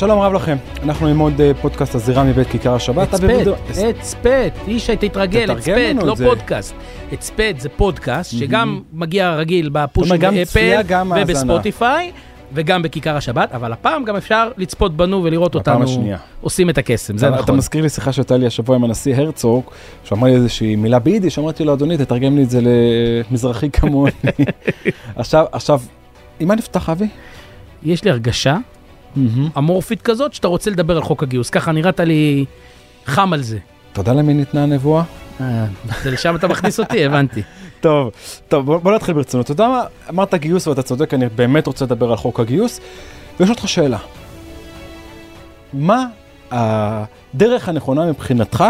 שלום רב לכם, אנחנו עם עוד אה, פודקאסט הזירה מבית כיכר השבת. הצפת, הצפת, ישי תתרגל, לנו לא. פודקאסט. הצפת זה פודקאסט שגם מגיע רגיל בפוש באפל. ובספוטיפיי. וגם בכיכר השבת, אבל הפעם גם אפשר לצפות בנו ולראות אותנו השנייה. עושים את הקסם, זה אתה- אתה נכון. מזכיר לי שיחה שהייתה לי השבוע עם הנשיא הרצוג, שאמר לי איזושהי מילה ביידיש, אמרתי לו, אדוני, תתרגם לי את זה למזרחי כמוני. עכשיו, עכשיו, עם מה נפתח, אבי? יש לי הרגשה אמורפית כזאת שאתה רוצה לדבר על חוק הגיוס, ככה נראית לי חם על זה. אתה יודע למי ניתנה הנבואה? אה, זה לשם אתה מכניס אותי, הבנתי. טוב, טוב, בוא, בוא נתחיל ברצינות. אתה יודע מה? אמרת גיוס ואתה צודק, אני באמת רוצה לדבר על חוק הגיוס, ויש אותך שאלה. מה הדרך הנכונה מבחינתך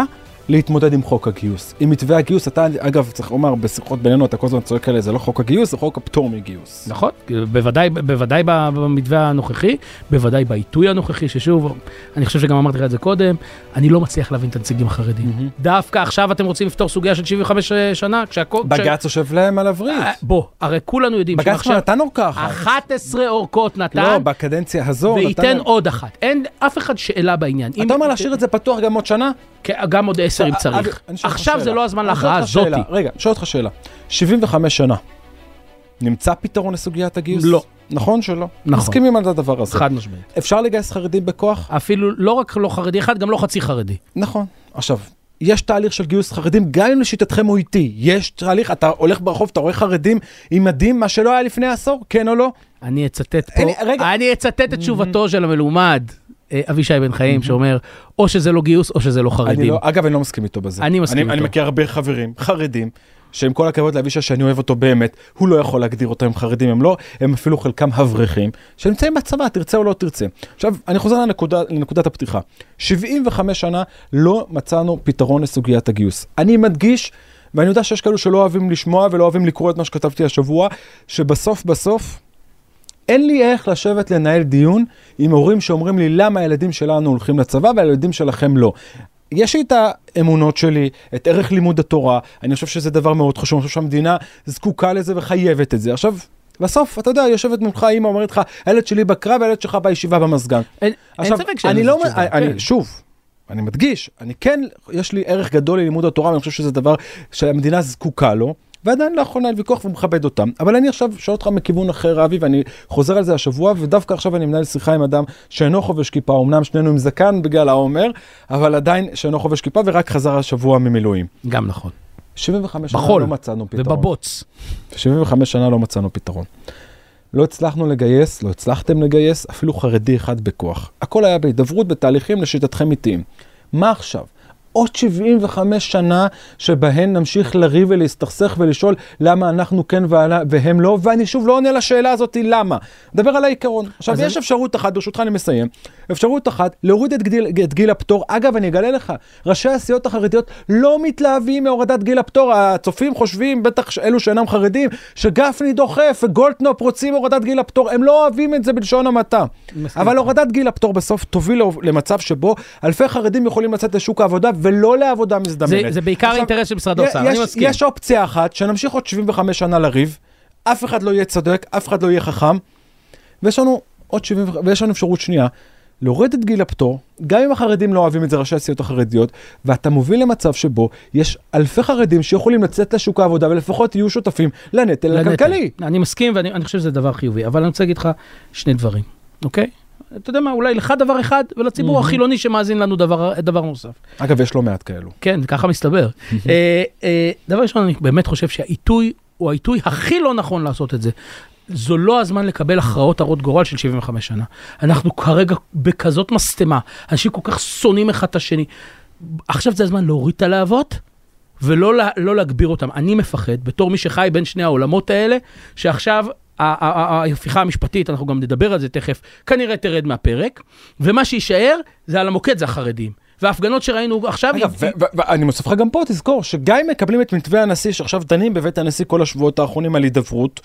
להתמודד עם חוק הגיוס? עם מתווה הגיוס, אתה, אגב, צריך לומר, בשיחות בינינו, אתה כל הזמן צועק עליה, זה לא חוק הגיוס, זה חוק הפטור מגיוס. נכון, בוודאי, בוודאי במתווה הנוכחי, בוודאי בעיתוי הנוכחי, ששוב, אני חושב שגם אמרתי לך את זה קודם, אני לא מצליח להבין את הנציגים החרדים. דווקא עכשיו אתם רוצים לפתור סוגיה של 75 שנה, כשהכל... בג"ץ יושב להם על הווריד. אה, בוא, הרי כולנו יודעים בג"ץ כבר נתן אורכה אחת. 11 אורכות לא, נתן, בקדנציה הזו נתן וייתן. עוד אחת. אין אף אחד שאלה בעניין. אתה אומר להשאיר את זה פתוח גם עוד שנה? כן, גם עוד 10 אם אבי, צריך. אני אותך עכשיו זה. לא הזמן אני שואל להכרעה. הזאתי. רגע, אני שואל אותך שאלה. 75 שנה. נמצא פתרון לסוגיית הגיוס? לא. נכון שלא. נכון. מסכימים על הדבר הזה. חד משמעית. אפשר לגייס חרדים בכוח? אפילו לא רק לא חרדי אחד, גם לא חצי חרדי. נכון. עכשיו, יש תהליך של גיוס חרדים, גם אם לשיטתכם הוא איטי. יש תהליך, אתה הולך ברחוב, אתה רואה חרדים עם מדים, מה שלא היה לפני עשור, כן או לא? אני אצטט פה, לי- רגע. אני אצטט את תשובתו של המלומד, אה, אבישי בן חיים, שאומר, או שזה לא גיוס או שזה לא אני חרדים. לא, אגב, אני לא מסכים איתו בזה. אני מסכים אני, אני איתו. מכיר הרבה חברים, חרדים, שעם כל הכבוד לאבישי שאני אוהב אותו באמת, הוא לא יכול להגדיר אותם חרדים, הם לא, הם אפילו חלקם אברכים, שנמצאים בצבא, תרצה או לא תרצה. עכשיו, אני חוזר לנקודה, לנקודת הפתיחה. 75 שנה לא מצאנו פתרון לסוגיית הגיוס. אני מדגיש, ואני יודע שיש כאלו שלא אוהבים לשמוע ולא אוהבים לקרוא את מה שכתבתי השבוע, שבסוף בסוף, אין לי איך לשבת לנהל דיון עם הורים שאומרים לי למה הילדים שלנו הולכים לצבא והילדים שלכם לא. יש לי את האמונות שלי, את ערך לימוד התורה, אני חושב שזה דבר מאוד חשוב, אני חושב שהמדינה זקוקה לזה וחייבת את זה. עכשיו, בסוף, אתה יודע, יושבת מולך אימא, אומרת לך, הילד שלי בקרב, הילד שלך בישיבה במזגן. אין אין עכשיו, ספק שאין אני לזה לא, תשובה, אני, כן. שוב, אני מדגיש, אני כן, יש לי ערך גדול ללימוד התורה, ואני חושב שזה דבר שהמדינה זקוקה לו, ועדיין לא יכול לנהל ויכוח ומכבד אותם. אבל אני עכשיו שואל אותך מכיוון אחר, אבי, ואני חוזר על זה השבוע, ודווקא עכשיו אני מנהל שיחה עם אדם שאינו חובש כיפה, אמנם שנינו עם זקן בגלל העומר, אבל עדיין שאינו חובש כיפה, ורק חזר השבוע ממילואים. גם נכון. 75 שנה בחול לא מצאנו פתרון. ובבוץ. 75 שנה לא מצאנו פתרון. לא הצלחנו לגייס, לא הצלחתם לגייס אפילו חרדי אחד בכוח. הכל היה בהידברות, בתהליכים לשיטתכם איטיים. מה עכשיו? עוד 75 שנה שבהן נמשיך לריב ולהסתכסך ולשאול למה אנחנו כן ועלה- והם לא, ואני שוב לא עונה לשאלה הזאת למה. מדבר על העיקרון. עכשיו, יש אני- אפשרות אחת, ברשותך אני מסיים, אפשרות אחת, להוריד את גיל, את גיל הפטור. אגב, אני אגלה לך, ראשי הסיעות החרדיות לא מתלהבים מהורדת גיל הפטור. הצופים חושבים, בטח אלו שאינם חרדים, שגפני דוחף וגולדקנופ רוצים הורדת גיל הפטור. הם לא אוהבים את זה בלשון המעטה. אבל. הורדת גיל הפטור בסוף תוביל למצב שבו אלפי חרדים יכולים לצאת לשוק העבודה ולא לעבודה זה- מזדמנת. זה בעיקר עכשיו, אינטרס של משרד האוצר, אני מסכים. יש אופציה אחת, שנמשיך עוד 75 שנה לריב, אף אחד לא יהיה צודק, אף אחד לא יהיה חכם, ויש לנו עוד 70, ויש לנו אפשרות שנייה, להוריד את גיל הפטור, גם אם החרדים לא אוהבים את זה, ראשי הסיעות החרדיות, ואתה מוביל למצב שבו יש אלפי חרדים שיכולים לצאת לשוק העבודה ולפחות יהיו שותפים לנטל לנטל. הכלכלי. אני מסכים ואני אני חושב שזה דבר חיובי, אבל אני רוצה להגיד לך שני דברים, אוקיי? אתה יודע מה, אולי לך דבר אחד, ולציבור החילוני שמאזין לנו דבר דבר נוסף. אגב, יש לא מעט כאלו. כן, ככה מסתבר. אה, אה, דבר ראשון, אני באמת חושב שהעיתוי הוא העיתוי הכי לא נכון לעשות את זה. זו לא הזמן לקבל הכרעות הרות גורל של 75 שנה. אנחנו כרגע בכזאת משטמה, אנשים כל כך שונאים אחד את השני. עכשיו זה הזמן להוריד את הלהבות. ולא לא להגביר אותם. אני מפחד, בתור מי שחי בין שני העולמות האלה, שעכשיו ההפיכה המשפטית, אנחנו גם נדבר על זה תכף, כנראה תרד מהפרק, ומה שיישאר זה על המוקד, זה החרדים. וההפגנות שראינו עכשיו... אגב, ואני מוסיף לך גם פה, תזכור, שגם אם מקבלים את מתווה הנשיא, שעכשיו דנים בבית הנשיא כל השבועות האחרונים על הידברות,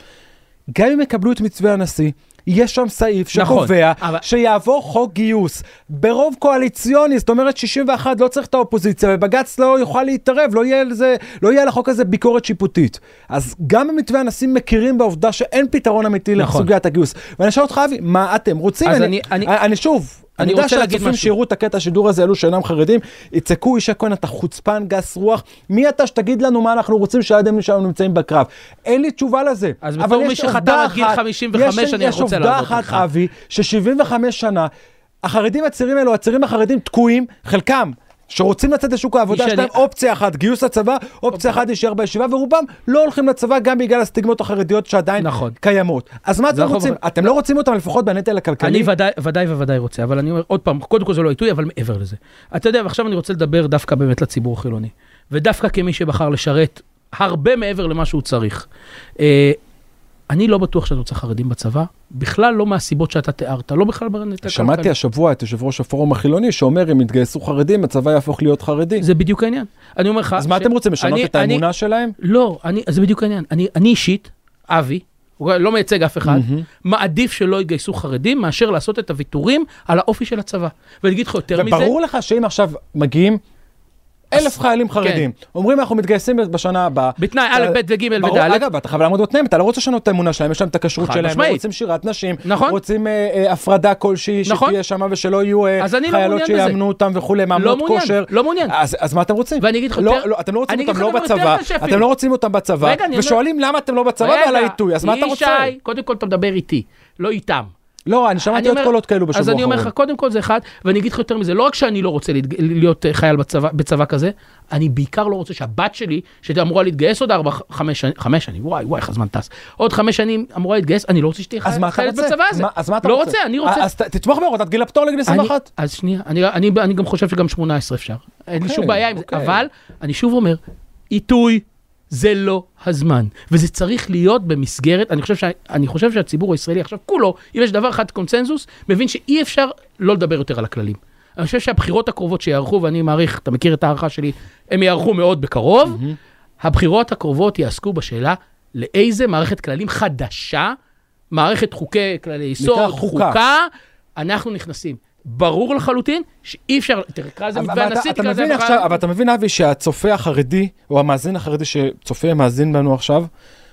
גם אם יקבלו את מתווה הנשיא, יש שם סעיף נכון, שקובע אבל- שיעבור חוק גיוס ברוב קואליציוני, זאת אומרת 61 לא צריך את האופוזיציה, ובג"ץ לא יוכל להתערב, לא יהיה, לזה, לא יהיה על החוק הזה ביקורת שיפוטית. אז גם במתווה הנשיא מכירים בעובדה שאין פתרון אמיתי נכון. לסוגיית הגיוס. ואני שואל אותך, אבי, מה אתם רוצים? אני, אני- אני, אני- אני שוב, אני יודע שהצופים. שיראו את הקטע השידור הזה, אלו שאינם חרדים, יצעקו ישי כהן, אתה חוצפן, גס רוח, מי אתה שתגיד לנו מה אנחנו רוצים שהילדים שלנו נמצאים בקרב? אין לי תשובה לזה. אז בתור יש מי שחתם עובדה עד גיל אחת- 55, יש- אני יש רוצה עובדה לענות אחת, לך. אבי, ש-75 שנה, החרדים הצעירים האלו, הצעירים החרדים תקועים, חלקם. שרוצים לצאת לשוק העבודה, יש להם אופציה אחת, גיוס לצבא, אופציה אחת להישאר בישיבה, ורובם לא הולכים לצבא גם בגלל הסטיגמות החרדיות שעדיין נכון. קיימות. אז מה אתם אנחנו- רוצים? אתם לא רוצים אותם לפחות בנטל הכלכלי? אני ודאי, ודאי וודאי רוצה, אבל אני אומר עוד פעם, קודם כל זה לא עיתוי, אבל מעבר לזה. אתה יודע, ועכשיו אני רוצה לדבר דווקא באמת לציבור החילוני, ודווקא כמי שבחר לשרת הרבה מעבר למה שהוא צריך. אני לא בטוח שאתה רוצה חרדים בצבא, בכלל לא מהסיבות שאתה תיארת, לא בכלל בנטל שמעתי הכלכלי. השבוע את יושב ראש הפורום החילוני שאומר אם יתגייסו חרדים הצבא יהפוך להיות חרדי. זה בדיוק העניין. אני אומר לך... אז מה ש- אתם רוצים לשנות אני- את אני- האמונה שלהם? לא, אני, זה בדיוק העניין. אני, אני אישית, אבי, לא מייצג אף אחד, מעדיף שלא יתגייסו חרדים מאשר לעשות את הוויתורים על האופי של הצבא. ואני אגיד לך יותר מזה, וברור לך שאם עכשיו מגיעים אלף חיילים חרדים, אומרים אנחנו מתגייסים בשנה הבאה. כן. בתנאי א', ב' וג' וד'. אגב, אתה חייב לעמוד בתנאים, אתה לא רוצה לשנות את האמונה שלהם, יש להם את הכשרות שלהם. לא רוצים שירת נשים, נכון. רוצים אה, אה, הפרדה כלשהי נכון. שתהיה שם ושלא יהיו אה, לא חיילות. שיאמנו אותם וכולי, מאמנות מעוניין, כושר. לא מעוניין. אז מה אתם רוצים? ואני אגיד לך לא, יותר- לא, אתם לא רוצים אותם לא בצבא, אתם. לא רוצים אותם בצבא, ושואלים למה אתם לא בצבא ועל העיתוי, אז מה אתה רוצה? ישי, קודם כל אתה מדבר איתי, לא איתם. לא, אני שמעתי עוד קולות כאלו בשבוע אז אני אומר לך, האחרון. קודם כל זה אחד, ואני אגיד לך יותר מזה, לא רק שאני לא רוצה להיות אה, חייל בצבא, בצבא כזה, אני בעיקר לא רוצה שהבת שלי, שהייתה אמורה להתגייס עוד ארבע, חמש שנים, חמש שנים, וואי, וואי, איך הזמן טס, עוד חמש שנים אמורה להתגייס, אני לא רוצה שתהיה אז חייל- חיילת רוצה? בצבא הזה. אז מה אתה לא רוצה? רוצה, אני רוצה... אז ת- תתמוך בהורדת גיל הפטור לגיל 21. אני, אז שנייה, אני, גם חושב שגם 18 אפשר. אין לי אוקיי, שום בעיה עם זה, אוקיי. אבל אני שוב אומר, עיתוי זה לא הזמן, וזה צריך להיות במסגרת, אני חושב, שה, אני חושב שהציבור הישראלי עכשיו כולו, אם יש דבר אחד קונצנזוס, מבין שאי אפשר לא לדבר יותר על הכללים. אני חושב שהבחירות הקרובות שיערכו, ואני מעריך, אתה מכיר את ההערכה שלי, הם יערכו מאוד בקרוב, הבחירות הקרובות יעסקו בשאלה לאיזה מערכת כללים חדשה, מערכת חוקי כללי יסוד. חוקה, אנחנו נכנסים. ברור לחלוטין שאי אפשר, תקרא לזה מתווה הנשיא, תקרא לזה... מחר- עכשיו, אבל אתה מבין אבי שהצופה החרדי, או המאזין החרדי שצופה, מאזין לנו עכשיו,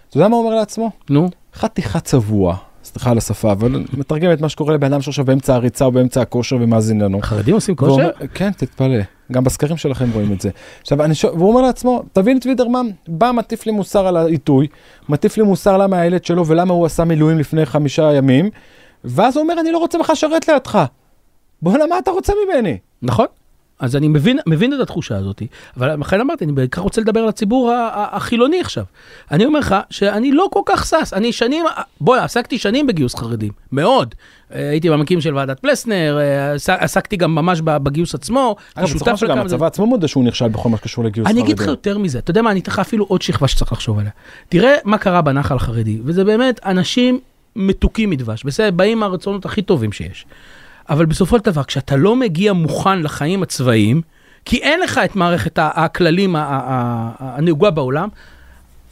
אתה יודע מה הוא אומר לעצמו? נו, חתיכת צבוע, סליחה על השפה, אבל מתרגם את מה שקורה לבן אדם שעכשיו באמצע הריצה או באמצע הכושר ומאזין לנו. חרדים עושים כושר? כן, תתפלא. גם בסקרים שלכם רואים את זה. עכשיו, אני שואל, והוא אומר לעצמו, תבין את וידרמן, בא מטיף לי מוסר על העיתוי, מטיף לי מוסר למה הילד שלו ולמה הוא עשה מילואים לפני חמישה ימים, ואז הוא אומר, אני לא רוצה בכלל לשרת לידך. בוא'נה, מה אתה רוצה ממני? נכון. אז אני מבין, מבין את התחושה הזאת, אבל לכן אמרתי, אני בעיקר רוצה לדבר על הציבור החילוני עכשיו. אני אומר לך שאני לא כל כך שש, אני שנים, בואי, עסקתי שנים בגיוס חרדים, מאוד. אה, הייתי במקים של ועדת פלסנר, אה, עס- עסקתי גם ממש בגיוס עצמו. אגב, כשותף בצורה שגם הצבא עצמו מודה שהוא נכשל בכל מה שקשור לגיוס אני חרדים. אגיד לך יותר מזה, אתה יודע מה, אני אתן לך אפילו עוד שכבה שצריך לחשוב עליה. תראה מה קרה בנחל החרדי, וזה באמת אנשים מתוקים מדבש, בסדר, באים מהרצונות הכי טובים שיש. אבל בסופו של דבר, כשאתה לא מגיע מוכן לחיים הצבאיים, כי אין לך את מערכת הכללים הנהוגה בעולם,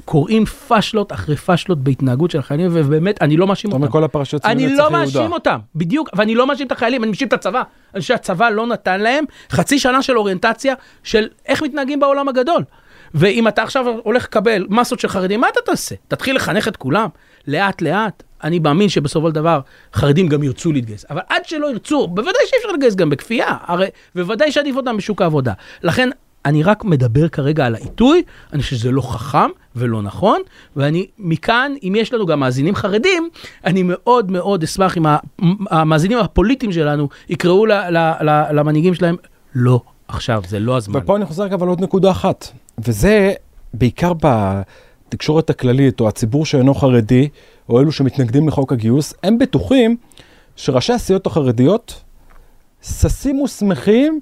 קורים פשלות אחרי פשלות בהתנהגות של החיילים, ובאמת, אני לא מאשים אתה אותם. אומר כל הפרשיות סביב אני לא. מאשים אותם, בדיוק, ואני לא מאשים את החיילים, אני מאשים את הצבא. אני חושב שהצבא לא נתן להם חצי שנה של אוריינטציה של איך מתנהגים בעולם הגדול. ואם אתה עכשיו הולך לקבל מסות של חרדים, מה אתה תעשה? תתחיל לחנך את כולם? לאט לאט. אני מאמין שבסופו של דבר חרדים גם ירצו להתגייס. אבל עד שלא ירצו, בוודאי שאי אפשר להתגייס גם בכפייה, הרי בוודאי שעדיף אותם בשוק העבודה. לכן אני רק מדבר כרגע על העיתוי, אני חושב שזה לא חכם ולא נכון, ואני מכאן, אם יש לנו גם מאזינים חרדים, אני מאוד מאוד אשמח אם המאזינים הפוליטיים שלנו יקראו למנהיגים שלהם, לא עכשיו, זה לא הזמן. ופה אני חוזר אבל עוד נקודה אחת, וזה בעיקר בתקשורת הכללית, או הציבור שאינו חרדי, או אלו שמתנגדים לחוק הגיוס, הם בטוחים שראשי הסיעות החרדיות ששים ושמחים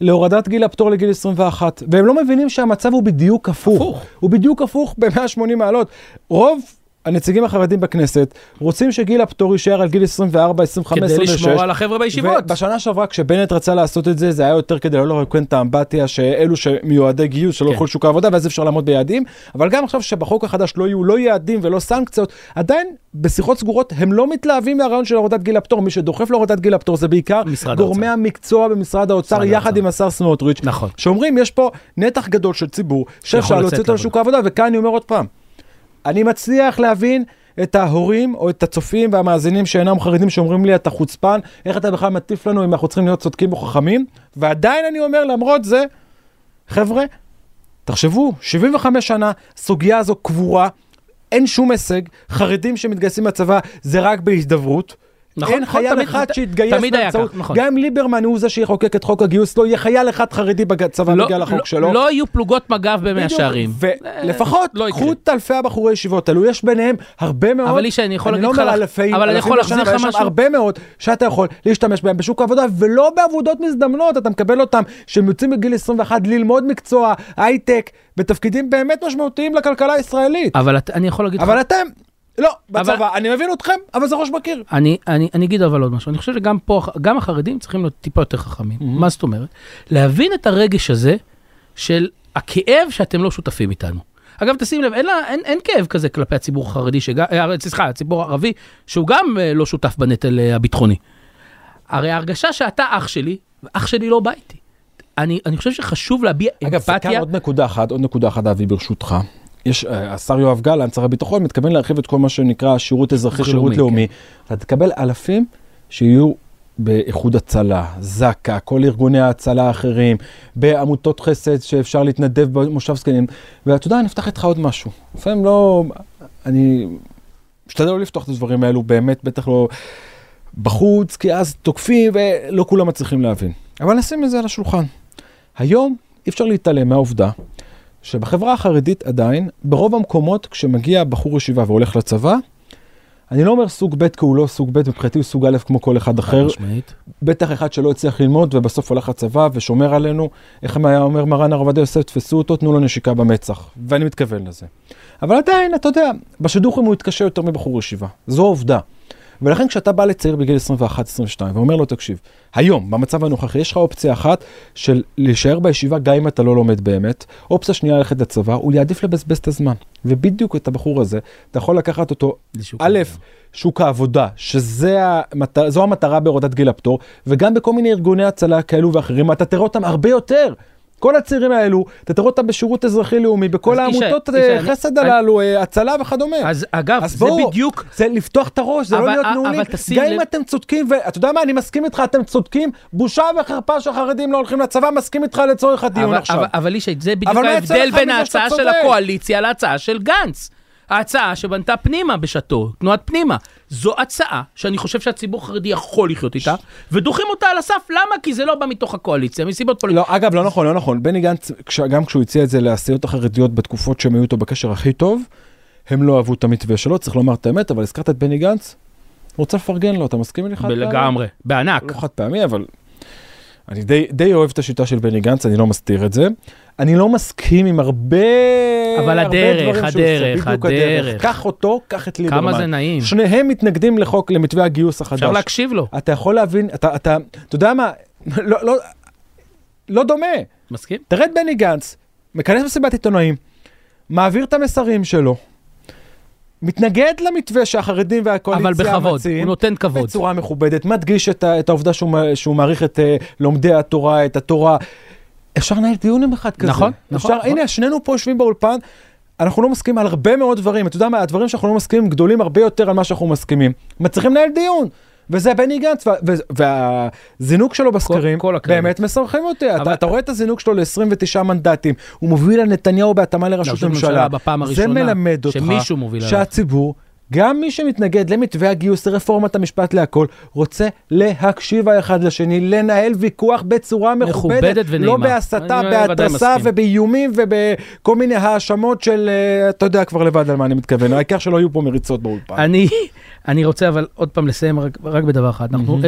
להורדת גיל הפטור לגיל 21, והם לא מבינים שהמצב הוא בדיוק הפוך. הפוך. הוא בדיוק הפוך ב-180 מעלות. רוב הנציגים החרדים בכנסת רוצים שגיל הפטור יישאר על גיל 24, 25, כדי 26. לשמור על החבר'ה בישיבות. ובשנה שעברה כשבנט רצה לעשות את זה, זה היה יותר כדי לא לרוקן את האמבטיה שאלו שמיועדי גיוס שלא כן. ילכו לשוק העבודה ואז אפשר לעמוד ביעדים, אבל גם עכשיו שבחוק החדש לא יהיו לא יעדים ולא סנקציות, עדיין בשיחות סגורות הם לא מתלהבים מהרעיון של הורדת גיל הפטור, מי שדוחף להורדת גיל הפטור זה בעיקר גורמי האוצר. המקצוע במשרד האוצר יחד האוצר. עם השר סמוטריץ', נכון. שאומרים יש פה נתח גדול של ציבור שאפשר שיכול להוציא לצאת אותו לשוק העבודה, וכאן אני אומר עוד פעם, אני מצליח להבין את ההורים או את הצופים והמאזינים שאינם חרדים שאומרים לי אתה חוצפן, איך אתה בכלל מטיף לנו אם אנחנו צריכים להיות צודקים או חכמים, ועדיין אני אומר למרות זה, חבר'ה, תחשבו, 75 שנה, סוגיה הזו קבורה, אין שום הישג, חרדים שמתגייסים לצבא זה רק בהידברות. נכון, אין נכון, חייל תמיד- אחד היה באמצעות, נכון. גם ליברמן הוא זה שיחוקק את חוק הגיוס, לא יהיה חייל אחד חרדי בצבא לא- בגלל החוק לא- שלו. לא יהיו פלוגות מג"ב במאה. שערים. ולפחות לא יקרה. קחו את אלפי הבחורי ישיבות האלו, יש ביניהם הרבה מאוד, אבל ישי, אני יכול אני להגיד לא לך, אומר אלפים, אבל אני יכול להחזיר לך משהו. הרבה מאוד שאתה יכול להשתמש בהם בשוק העבודה, ולא בעבודות מזדמנות, אתה מקבל אותם, שהם יוצאים בגיל 21 ללמוד מקצוע, הייטק, בתפקידים באמת משמעותיים לכלכלה הישראלית. אבל אני יכול להגיד לך, אבל אתם, לא, בצבא, אני מבין אתכם, אבל זה ראש בקיר. אני, אני, אני אגיד אבל עוד משהו, אני חושב שגם פה, גם החרדים צריכים להיות טיפה יותר חכמים. מה זאת אומרת? להבין את הרגש הזה של הכאב שאתם לא שותפים איתנו. אגב, תשים לב, אין, לה, אין, אין כאב כזה כלפי הציבור החרדי, שגם, אה, סליחה, הציבור הערבי, שהוא גם אה, לא שותף בנטל אה, הביטחוני. הרי ההרגשה שאתה אח שלי, אח שלי לא בא איתי. אני, אני חושב שחשוב להביע אגב, כאן אמפתיה. עוד נקודה אחת, עוד נקודה אחת, אבי, ברשותך. יש, אה, השר יואב גלנט, שר הביטחון, מתכוון להרחיב את כל מה שנקרא שירות אזרחי, שירות לאומי, לאומי. אתה תקבל אלפים שיהיו באיחוד הצלה, זק"א, כל ארגוני ההצלה האחרים, בעמותות חסד שאפשר להתנדב במושב זקנים. ואתה יודע, אני אפתח איתך עוד משהו. לפעמים לא, אני משתדל לא לפתוח את הדברים האלו, באמת, בטח לא בחוץ, כי אז תוקפים ולא כולם מצליחים להבין. אבל נשים את זה על השולחן. היום אי אפשר להתעלם מהעובדה שבחברה החרדית עדיין, ברוב המקומות כשמגיע בחור ישיבה והולך לצבא, אני לא אומר סוג ב' כי הוא לא סוג ב', מבחינתי הוא סוג א' כמו כל אחד אחר, משמעית. בטח אחד שלא הצליח ללמוד ובסוף הולך לצבא ושומר עלינו, איך היה אומר מרן הרב עובדיה יוסף, תפסו אותו, תנו לו נשיקה במצח, ואני מתכוון לזה. אבל עדיין, אתה יודע, בשידוכים הוא יתקשה יותר מבחור ישיבה, זו עובדה. ולכן כשאתה בא לצעיר בגיל 21-22 ואומר לו, תקשיב, היום, במצב הנוכחי, יש לך אופציה אחת של להישאר בישיבה גם אם אתה לא לומד באמת, אופציה שנייה ללכת לצבא, הוא יעדיף לבזבז את הזמן. ובדיוק את הבחור הזה, אתה יכול לקחת אותו, א'. שוק העבודה, שזו המטרה בהורדת גיל הפטור, וגם בכל מיני ארגוני הצלה כאלו ואחרים, אתה תראה אותם הרבה יותר. כל הצעירים האלו, אתה תראה אותם בשירות אזרחי לאומי, בכל העמותות ישי, אה, אני- חסד אני- הללו, אה, הצלה וכדומה. אז אגב, אז זה בואו, בדיוק, זה לפתוח את הראש, זה אבל- לא להיות נעולים. גם לב- אם אתם צודקים, ואתה יודע מה, אני מסכים איתך, אתם צודקים, בושה וחרפה שהחרדים לא הולכים לצבא, מסכים איתך לצורך הדיון אבל, עכשיו. אבל, אבל ישי, זה בדיוק ההבדל בין ההצעה של? הקואליציה להצעה של גנץ. ההצעה שבנתה פנימה בשעתו, תנועת פנימה. זו הצעה שאני חושב שהציבור החרדי יכול לחיות איתה, ודוחים אותה על הסף, למה? כי זה לא בא מתוך הקואליציה, מסיבות פוליטיות. לא, אגב, לא נכון, לא נכון. בני גנץ, גם כשהוא הציע את זה לסיעות החרדיות בתקופות שהם היו איתו בקשר הכי טוב, הם לא אהבו את המתווה שלו, צריך לומר את האמת, אבל הזכרת את בני גנץ, רוצה לפרגן לו, אתה מסכים לי חד פעמי? לגמרי, בענק. לא חד פעמי, אבל אני די, די אוהב את השיטה של בני גנץ, אני לא מסתיר את זה. אני לא מסכים עם הרבה, אבל הרבה הדרך, עושה, הדרך, בדיוק הדרך. קח אותו, קח את ליברמן. כמה זה נעים. שניהם מתנגדים לחוק, למתווה הגיוס החדש. אפשר להקשיב לו. אתה יכול להבין, אתה, אתה, אתה יודע מה, לא, לא, לא דומה. מסכים? תראה את בני גנץ, מכנס מסיבת עיתונאים, מעביר את המסרים שלו, מתנגד למתווה שהחרדים אבל והקואליציה בכבוד, מציעים, הוא נותן כבוד. בצורה מכובדת, מדגיש את, את העובדה שהוא, שהוא מעריך את uh, לומדי התורה, את התורה. אפשר לנהל דיון עם אחד כזה. נכון, נכון, אפשר, נכון. הנה, שנינו פה יושבים באולפן, אנחנו לא מסכימים על הרבה מאוד דברים. אתה יודע מה, הדברים שאנחנו לא מסכימים גדולים הרבה יותר על מה שאנחנו מסכימים. מצליחים לנהל דיון. וזה בני גנץ, וה- וה- והזינוק שלו בסקרים, כל הקרדיט. באמת משמחים אותי. אבל- אתה, אתה רואה את הזינוק שלו ל-29 מנדטים, הוא מוביל על נתניהו בהתאמה לראשות לראשות ממשלה ממשלה. בפעם זה מלמד אותך. שהציבור, גם מי שמתנגד למתווה הגיוס, לרפורמת המשפט להכל, רוצה להקשיב האחד לשני, לנהל ויכוח בצורה מכובדת, מכובדת ונעימה. לא בהסתה, בהתרסה. ובאיומים ובכל מיני האשמות של, אה, אתה יודע כבר לבד על מה אני מתכוון, העיקר שלא יהיו פה מריצות באולפן. אני, אני רוצה אבל עוד פעם לסיים רק, רק בדבר אחד. אנחנו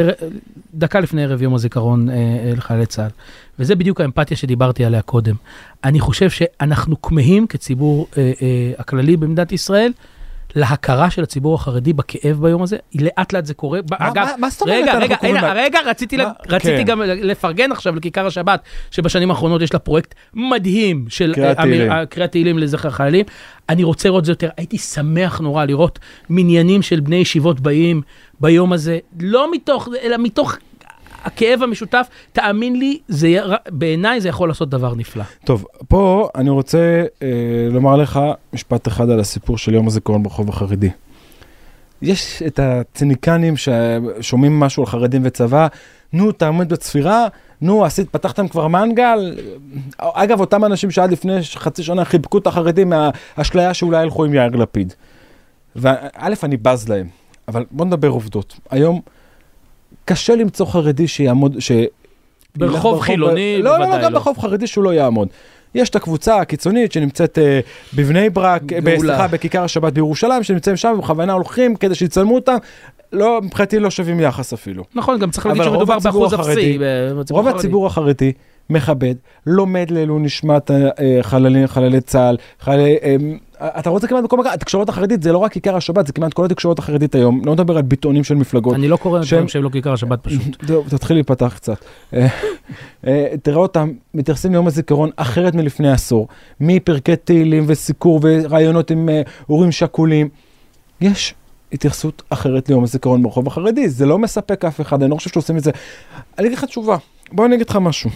דקה לפני ערב יום הזיכרון אה, אה, לחיילי צה"ל, וזה בדיוק האמפתיה שדיברתי עליה קודם. אני חושב שאנחנו כמהים כציבור הכללי במדינת ישראל להכרה של הציבור החרדי בכאב ביום הזה, לאט לאט זה קורה. מה- אגב, מה- מה זאת אומרת רגע, רגע, הנה, לה- רגע, רציתי, מה- לה- רציתי כן. גם לפרגן עכשיו לכיכר השבת, שבשנים האחרונות יש לה פרויקט מדהים של קריאת אה. אה, קריאת תהילים לזכר חיילים. אני רוצה לראות את זה יותר, הייתי שמח נורא לראות מניינים של בני ישיבות באים ביום הזה, לא מתוך, אלא מתוך הכאב המשותף, תאמין לי, זה בעיניי זה יכול לעשות דבר נפלא. טוב, פה אני רוצה אה, לומר לך משפט אחד על הסיפור של יום הזיכרון ברחוב החרדי. יש את הציניקנים ששומעים משהו על חרדים וצבא, נו, תעמוד בצפירה, נו, עשית, פתחתם כבר מנגל. אגב, אותם אנשים שעד לפני חצי שנה חיבקו את החרדים מהאשליה שאולי ילכו עם יאיר לפיד. וא', אני בז להם, אבל בוא נדבר עובדות. היום קשה למצוא חרדי שיעמוד, ש... ברחוב חילוני, לא, לא, בוודאי לא, גם לא. ברחוב חרדי שהוא לא יעמוד. יש את הקבוצה הקיצונית שנמצאת אה, בבני ברק, אה. סליחה, בכיכר השבת בירושלים, שנמצאים שם ובכוונה הולכים כדי שיצלמו אותם. לא, מבחינתי לא שווים יחס אפילו. נכון, גם צריך להגיד שמדובר באחוז אפסי. בציבור רוב. הציבור החרדי מכבד, לומד לעילוי נשמת אה, אה, חללי, חללי צה"ל, חללי... אה, אתה רוצה כמעט בכל מקום, התקשורת החרדית זה לא רק כיכר השבת, זה כמעט כל התקשורת החרדית היום, לא מדבר על ביטאונים של מפלגות. אני לא קורא דברים שהם לא כיכר השבת פשוט. תתחיל להיפתח קצת. אה, אה, תראה אותם מתייחסים ליום הזיכרון אחרת מלפני עשור, מפרקי תהילים וסיקור ורעיונות עם הורים שכולים. יש התייחסות אחרת ליום הזיכרון ברחוב החרדי, זה לא מספק אף אחד, אני לא חושב שעושים את זה. אני אגיד לך תשובה, בוא אני אגיד לך משהו.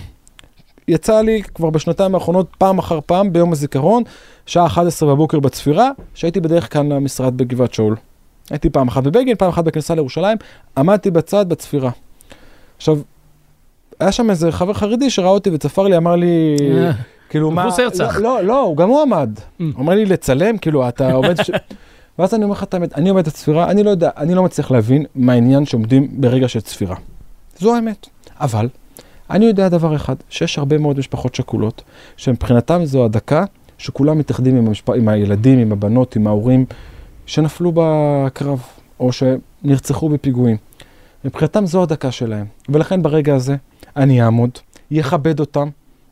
יצא לי כבר בשנתיים האחרונות פעם אחר פעם ביום הזיכרון, שעה 11 בבוקר בצפירה, שהייתי בדרך כלל למשרד בגבעת שאול. הייתי פעם אחת בבגין, פעם אחת בכניסה לירושלים, עמדתי בצד בצפירה. עכשיו, היה שם איזה חבר חרדי שראה אותי וצפר לי, אמר לי, אה, כאילו מה... מחוץ הרצח. לא, לא, לא, גם הוא עמד. Mm. הוא אומר לי לצלם, כאילו, אתה עומד... ואז אני אומר לך את האמת, אני עומד בצפירה, אני לא יודע, אני לא מצליח להבין מה העניין שעומדים ברגע של צפירה. זו האמת. אבל, אני יודע דבר אחד, שיש הרבה מאוד משפחות שכולות, שמבחינתם זו הדקה שכולם מתאחדים עם, המשפ... עם הילדים, עם הבנות, עם ההורים, שנפלו בקרב, או שנרצחו בפיגועים. מבחינתם זו הדקה שלהם. ולכן ברגע הזה, אני אעמוד, יכבד אותם.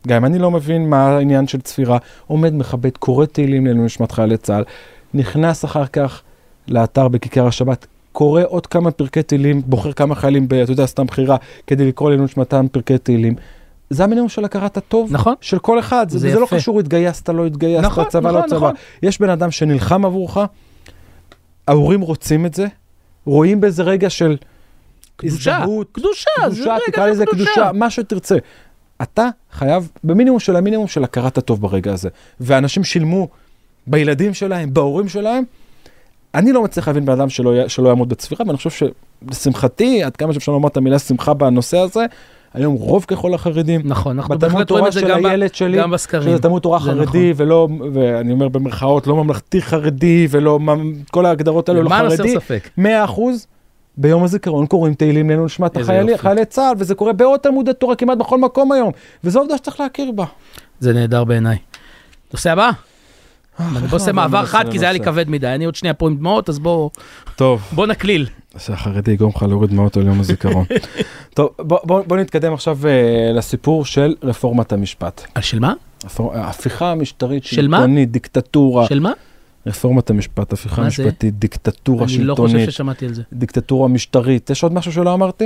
גם אם אני לא מבין מה העניין של צפירה, עומד מכבד, קורא תהילים לעילוי נשמת חיילי צה"ל, נכנס אחר כך לאתר בכיכר השבת, קורא עוד כמה פרקי תהילים, בוחר כמה חיילים, ב, אתה יודע, סתם בחירה, כדי לקרוא לעילוי נשמתם פרקי תהילים. זה המינימום של הכרת הטוב נכון. של כל אחד, זה, זה זה לא. קשור התגייסת, לא התגייסת, נכון, צבא, נכון, לא צבא. נכון. יש בן אדם שנלחם עבורך, ההורים רוצים את זה, רואים בזה רגע של קדושה, הזדהות, קדושה, קדושה, רגע תקרא לזה קדושה, מה שתרצה. אתה חייב במינימום של המינימום של הכרת הטוב ברגע הזה. ואנשים שילמו בילדים שלהם, בהורים שלהם. אני לא מצליח להבין בן אדם שלא, שלא יעמוד בצפירה, ואני חושב שלשמחתי, עד כמה שאפשר לומר את המילה שמחה בנושא הזה, היום רוב ככל החרדים, נכון, אנחנו בהחלט רואים את זה גם הילד שלי, גם בסקרים. שזה תלמוד תורה זה חרדי, נכון. ולא, ואני אומר במרכאות, לא ממלכתי חרדי, ולא כל ההגדרות האלו, לא הסר חרדי. 100 אחוז. ביום הזיכרון קוראים תהילים לעילוי נשמת. חיילי צה"ל, וזה קורה בעוד תלמודי תורה כמעט בכל מקום היום, וזו עובדה שצריך להכיר בה. זה נהדר בעיניי. נושא הבא? אה, אני עושה מעבר חד כי זה היה לי כבד מדי, אני עוד שנייה פה עם דמעות, אז בוא טוב, בוא נקליל. שהחרדי יגרום לך להוריד דמעות על יום הזיכרון. טוב, בוא- נתקדם עכשיו אה, לסיפור של רפורמת המשפט. של מה? המשטרית, של מה? שלטונית, דיקטטורה. של מה? רפורמת המשפט, הפיכה? משפטית, דיקטטורה אני לא חושב שלטונית, ששמעתי על זה. דיקטטורה משטרית. יש עוד משהו שלא אמרתי?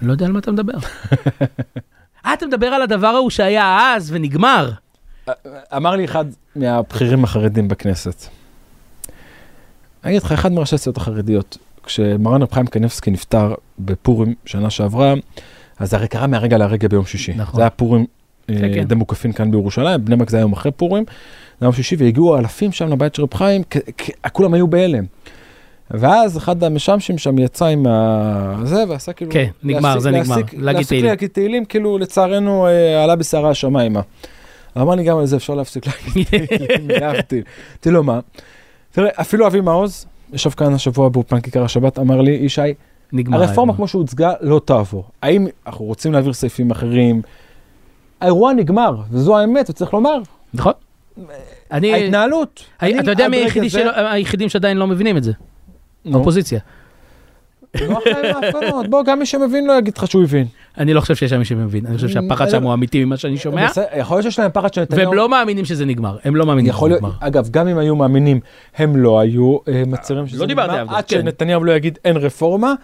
אני לא יודע על מה אתה מדבר. אה, אתה מדבר על הדבר ההוא שהיה אז ונגמר. אמר לי אחד מהבכירים החרדים בכנסת. אני אגיד לך, אחד מראשי הסיעות החרדיות, כשמרן רב חיים קניבסקי נפטר בפורים שנה שעברה, אז זה הרי קרה מהרגע להרגע ביום שישי. נכון. זה היה פורים אה, כן, כן. דמוקפין כאן בירושלים, בני ברק זה היה יום אחרי פורים, זה היה יום שישי, והגיעו אלפים שם לבית של רב חיים, כולם היו בהלם. ואז אחד המשמשים שם יצא עם ה... זה, ועשה כאילו... כן, נגמר, זה נגמר. להגיד להפסיק תהילים. להגיד תהילים, כאילו לצערנו אה, עלה בסערה השמיימה. אמר לי גם על זה אפשר להפסיק להגיד להבדיל. אמרתי לו מה? תראה, אפילו אבי מעוז, ישב כאן השבוע באולפן כיכר השבת, אמר לי, ישי, נגמר. הרפורמה. כמו שהוצגה לא תעבור. האם אנחנו רוצים להעביר סעיפים אחרים? האירוע נגמר, וזו האמת, וצריך לומר, נכון. אני, ההתנהלות. אני אתה יודע מי היחידי זה- היחידים שעדיין לא מבינים את זה? האופוזיציה. להם ההפגנות. בוא, גם מי שמבין לא יגיד לך שהוא הבין. אני לא חושב שיש שם מי שמבין, אני חושב שהפחד שם הוא אמיתי ממה שאני שומע, יכול להיות שיש להם פחד שנתניהו... והם לא מאמינים שזה נגמר, הם לא מאמינים שזה נגמר. אגב, גם אם היו מאמינים, הם לא היו אה, מצהירים שזה לא דיברתי נגמר, עד כן. שנתניהו לא יגיד אין רפורמה,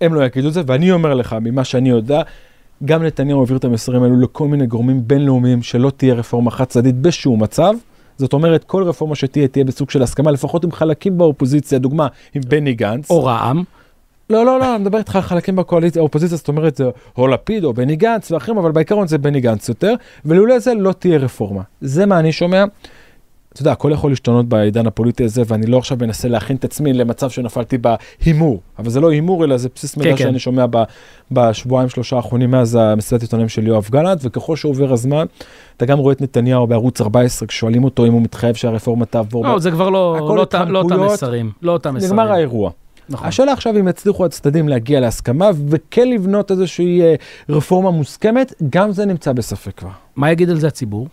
הם לא יגידו את זה, ואני אומר לך, ממה שאני יודע, גם נתניהו העביר את המסרים האלו לכל מיני גורמים בינלאומיים שלא תהיה רפורמה חד צדדית בשום מצב. זאת אומרת, כל רפורמה שתהיה, תהיה בסוג של הסכמה, לפחות עם חלקים באופוזיציה, דוגמה, עם בני גנץ. או רע"מ, לא, לא, לא, אני מדבר איתך על חלקים בקואליציה, האופוזיציה, זאת אומרת, זה או לפיד או בני גנץ ואחרים, אבל בעיקרון זה בני גנץ יותר, ולולא זה לא תהיה רפורמה. זה מה אני שומע. אתה יודע, הכל יכול להשתנות בעידן הפוליטי הזה, ואני לא עכשיו מנסה להכין את עצמי למצב שנפלתי בהימור, אבל זה לא הימור, אלא זה בסיס מידע כן, כן. שאני שומע ב, בשבועיים שלושה האחרונים מאז המסיבת עיתונאים של יואב גלנט, וככל שעובר הזמן, אתה גם רואה את נתניהו בערוץ 14, כששואלים אותו אם הוא מתחייב שהרפורמה תעבור. לא, זה כבר לא לא אותם- לא אותם. מסרים, לא אותם מסרים. נגמר האירוע. נכון. השאלה עכשיו אם יצליחו הצדדים להגיע להסכמה וכן לבנות איזושהי אה, רפורמה מוסכמת, גם זה נמצא בספק כבר. מה יגיד על זה הציבור?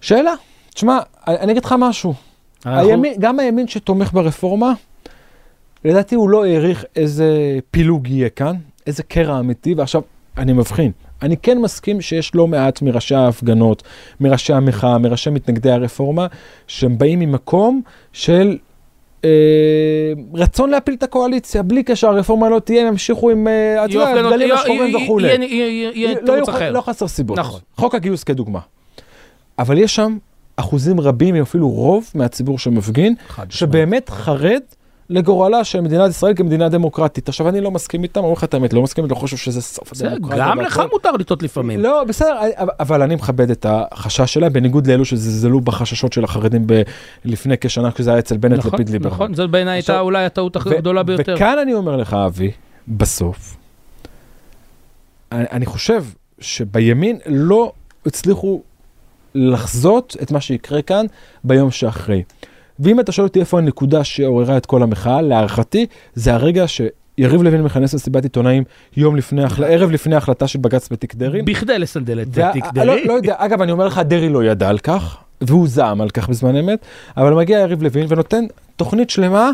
שאלה, תשמע, אני אגיד לך משהו, אנחנו- הימין, גם הימין שתומך ברפורמה, לדעתי הוא לא העריך איזה פילוג יהיה כאן, איזה קרע אמיתי, ועכשיו אני מבחין. אני כן מסכים שיש לא מעט מראשי ההפגנות, מראשי המחאה, מראשי מתנגדי הרפורמה, שהם באים ממקום של אה, רצון להפיל את הקואליציה, בלי קשר, הרפורמה לא תהיה, הם ימשיכו עם, אה, אתה יהיו יודע, הפגנות- הדגלים השחורים וכולי. יהיה- לא תירוץ אחר. לא חסר סיבות. נכון. חוק הגיוס כדוגמה. אבל יש שם אחוזים רבים, אפילו רוב מהציבור שמפגין. שבאמת חרד לגורלה של מדינת ישראל כמדינה דמוקרטית. עכשיו, אני לא מסכים איתם, אומר לך את האמת, לא מסכים, לא חושב שזה סוף הדמוקרטיה. גם לך. מותר לטעות לפעמים. לא, בסדר, אבל- אבל אני מכבד את החשש שלהם, בניגוד לאלו שזלזלו בחששות של החרדים לפני כשנה, כשזה היה אצל בנט נכון, לפיד ליברמן. נכון, זאת בעיניי הייתה אולי הטעות הגדולה ביותר. וכאן אני אומר לך, אבי, בסוף, אני חושב שבימין לא הצליחו לחזות את מה שיקרה כאן ביום שאחרי. ואם אתה שואל אותי איפה הנקודה שעוררה את כל המחאה, להערכתי, זה הרגע שיריב לוין מכנס מסיבת עיתונאים יום לפני, החל... ערב לפני ההחלטה של בג"ץ בתיק דרעי. בכדי לסנדל את תיק לא, דרעי. לא יודע, אגב, אני אומר לך, דרעי לא ידע על כך, והוא זעם על כך בזמן אמת, אבל מגיע יריב לוין ונותן תוכנית שלמה,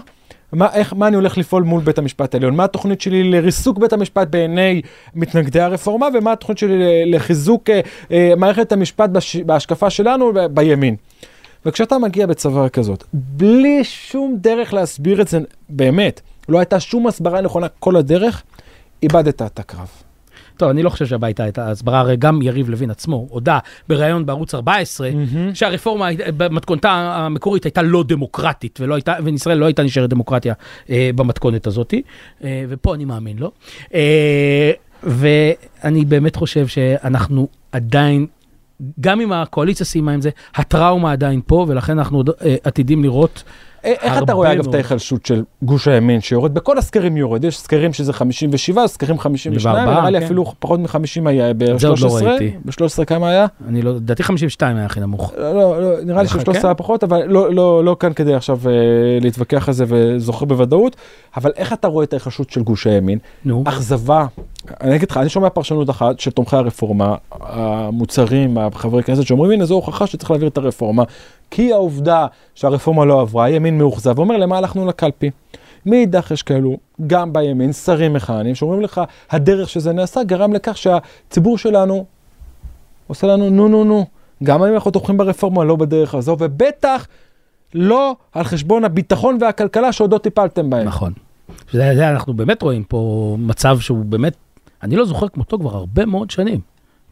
מה, איך, מה אני הולך לפעול מול בית המשפט העליון, מה התוכנית שלי לריסוק בית המשפט בעיני מתנגדי הרפורמה, ומה התוכנית שלי לחיזוק אה, אה, מערכת המשפט בש, בהשקפה שלנו ב, בימין. וכשאתה מגיע בצוואר כזאת, בלי שום דרך להסביר את זה, באמת, לא הייתה שום הסברה נכונה כל הדרך, איבדת את הקרב. טוב, אני לא חושב שהביתה הייתה הסברה, הרי גם יריב לוין עצמו הודה בריאיון בערוץ 14, שהרפורמה היית- במתכונתה המקורית הייתה לא דמוקרטית, ולא הייתה, וישראל לא הייתה נשארת דמוקרטיה אה, במתכונת הזאת, אה, ופה אני מאמין לו. אה, ואני באמת חושב שאנחנו עדיין, גם אם הקואליציה סיימה עם זה, הטראומה עדיין פה, ולכן אנחנו עוד, אה, עתידים לראות א- איך אתה הרבה רואה אגב. את ההיחלשות של גוש הימין שיורד? בכל הסקרים יורד, יש סקרים שזה 57, סקרים 52, וארבעה, נראה לי כן. אפילו פחות מ-50 היה זה עוד לא ב-13, ראיתי. ב-13 כמה היה? אני לא, לדעתי 52 היה הכי נמוך. לא, לא, לא, נראה לי נחכה? ש-13 היה פחות, אבל לא, לא, לא כאן כדי עכשיו אה, להתווכח על זה וזוכר בוודאות, אבל איך אתה רואה את ההיחלשות של גוש הימין? נו, אכזבה, אני אגיד לך, אני שומע פרשנות אחת של תומכי הרפורמה, המוצרים, החברי כנסת שאומרים, הנה זו הוכחה שצריך להעביר את הרפורמה, כי העובדה שהרפורמה לא עברה, הימין מאוכזב, אומר למה הלכנו לקלפי. מאידך יש כאלו, גם בימין, שרים מכהנים, שאומרים לך, הדרך שזה נעשה גרם לכך שהציבור שלנו עושה לנו נו נו נו. גם אם אנחנו תומכים ברפורמה, לא בדרך הזו, ובטח לא על חשבון הביטחון והכלכלה שעוד לא טיפלתם בהם. נכון. זה, זה, אנחנו באמת רואים פה מצב שהוא באמת, אני לא זוכר כמותו כבר הרבה מאוד שנים.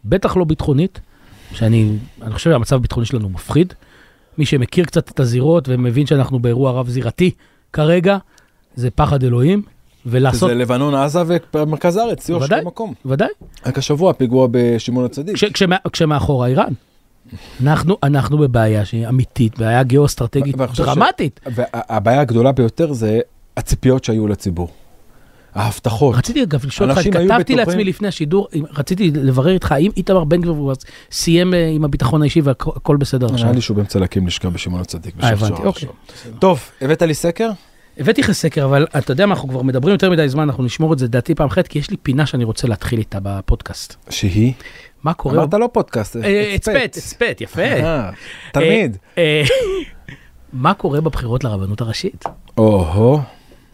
בטח לא ביטחונית, שאני אני חושב שהמצב הביטחוני שלנו מפחיד. מי שמכיר קצת את הזירות ומבין שאנחנו באירוע רב-זירתי כרגע, זה פחד אלוהים, ולעשות, זה לבנון, עזה ומרכז הארץ, סיוע של. מקום. ודאי, רק השבוע פיגוע בשמעון הצדיק. כש, כשמה, כשמאחורה איראן. אנחנו, אנחנו בבעיה שהיא אמיתית, בעיה גיאו-אסטרטגית חושב ש- דרמטית. והבעיה הגדולה ביותר זה הציפיות שהיו לציבור. ההבטחות. רציתי אגב לשאול אותך, כתבתי לעצמי לפני השידור, רציתי לברר איתך, האם איתמר בן גביר סיים אה, עם הביטחון האישי והכל בסדר עכשיו? נראה לי שהוא באמצע להקים לשכה בשמעון הצדיק. אה, הבנתי, אוקיי. טוב, הבאת לי סקר? הבאתי לך סקר, אבל אתה יודע מה, אנחנו כבר מדברים יותר מדי זמן, אנחנו נשמור את זה לדעתי פעם אחרת, כי יש לי פינה שאני רוצה להתחיל איתה בפודקאסט. שהיא? מה קורה? אמרת לא פודקאסט, אה, הצפת, הצפת, יפה. אה, תמיד. אה, אה, מה קורה בבחירות לרבנות הראשית? או-הו,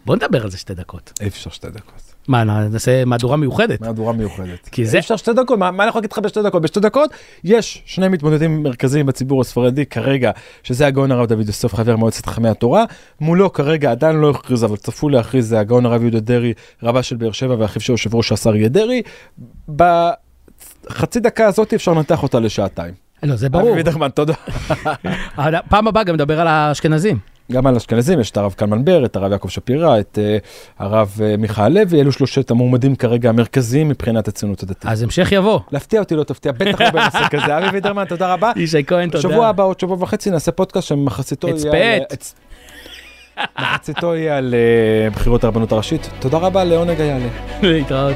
בוא נדבר על זה שתי דקות. אי אפשר שתי דקות. מה, נעשה מהדורה מיוחדת? מהדורה מיוחדת. כי זה- אי אפשר שתי דקות, מה מה אני יכול להגיד לך בשתי דקות? בשתי דקות יש שני מתמודדים מרכזיים בציבור הספרדי כרגע, שזה הגאון הרב דוד יוסף חבר מועצת חכמי התורה. מולו כרגע עדיין לא הכריז, אבל צפוי להכריז, זה הגאון הרב יהודה דרעי, רבה של באר שבע ואחיו של יושב ראש השר אריה דרעי. בחצי דקה הזאת אפשר לנתח אותה לשעתיים. לא, זה ברור. אבי וידרמן, תודה. פעם הבאה גם נדבר על האשכנזים. גם על אשכנזים יש את הרב קלמן בר, את הרב יעקב שפירא, את אה, הרב אה, מיכה הלוי, אלו שלושת המועמדים כרגע המרכזיים מבחינת הציונות הדתית. אז המשך יבוא. להפתיע אותי לא תפתיע, בטח לא בנושא כזה. אבי וידרמן, תודה רבה. ישי כהן, תודה. שבוע הבא, עוד שבוע וחצי, נעשה פודקאסט שמחציתו. יהיה... הצ- מחציתו יהיה על אה, בחירות הרבנות הראשית. תודה רבה, לעונג היה לי. להתראות.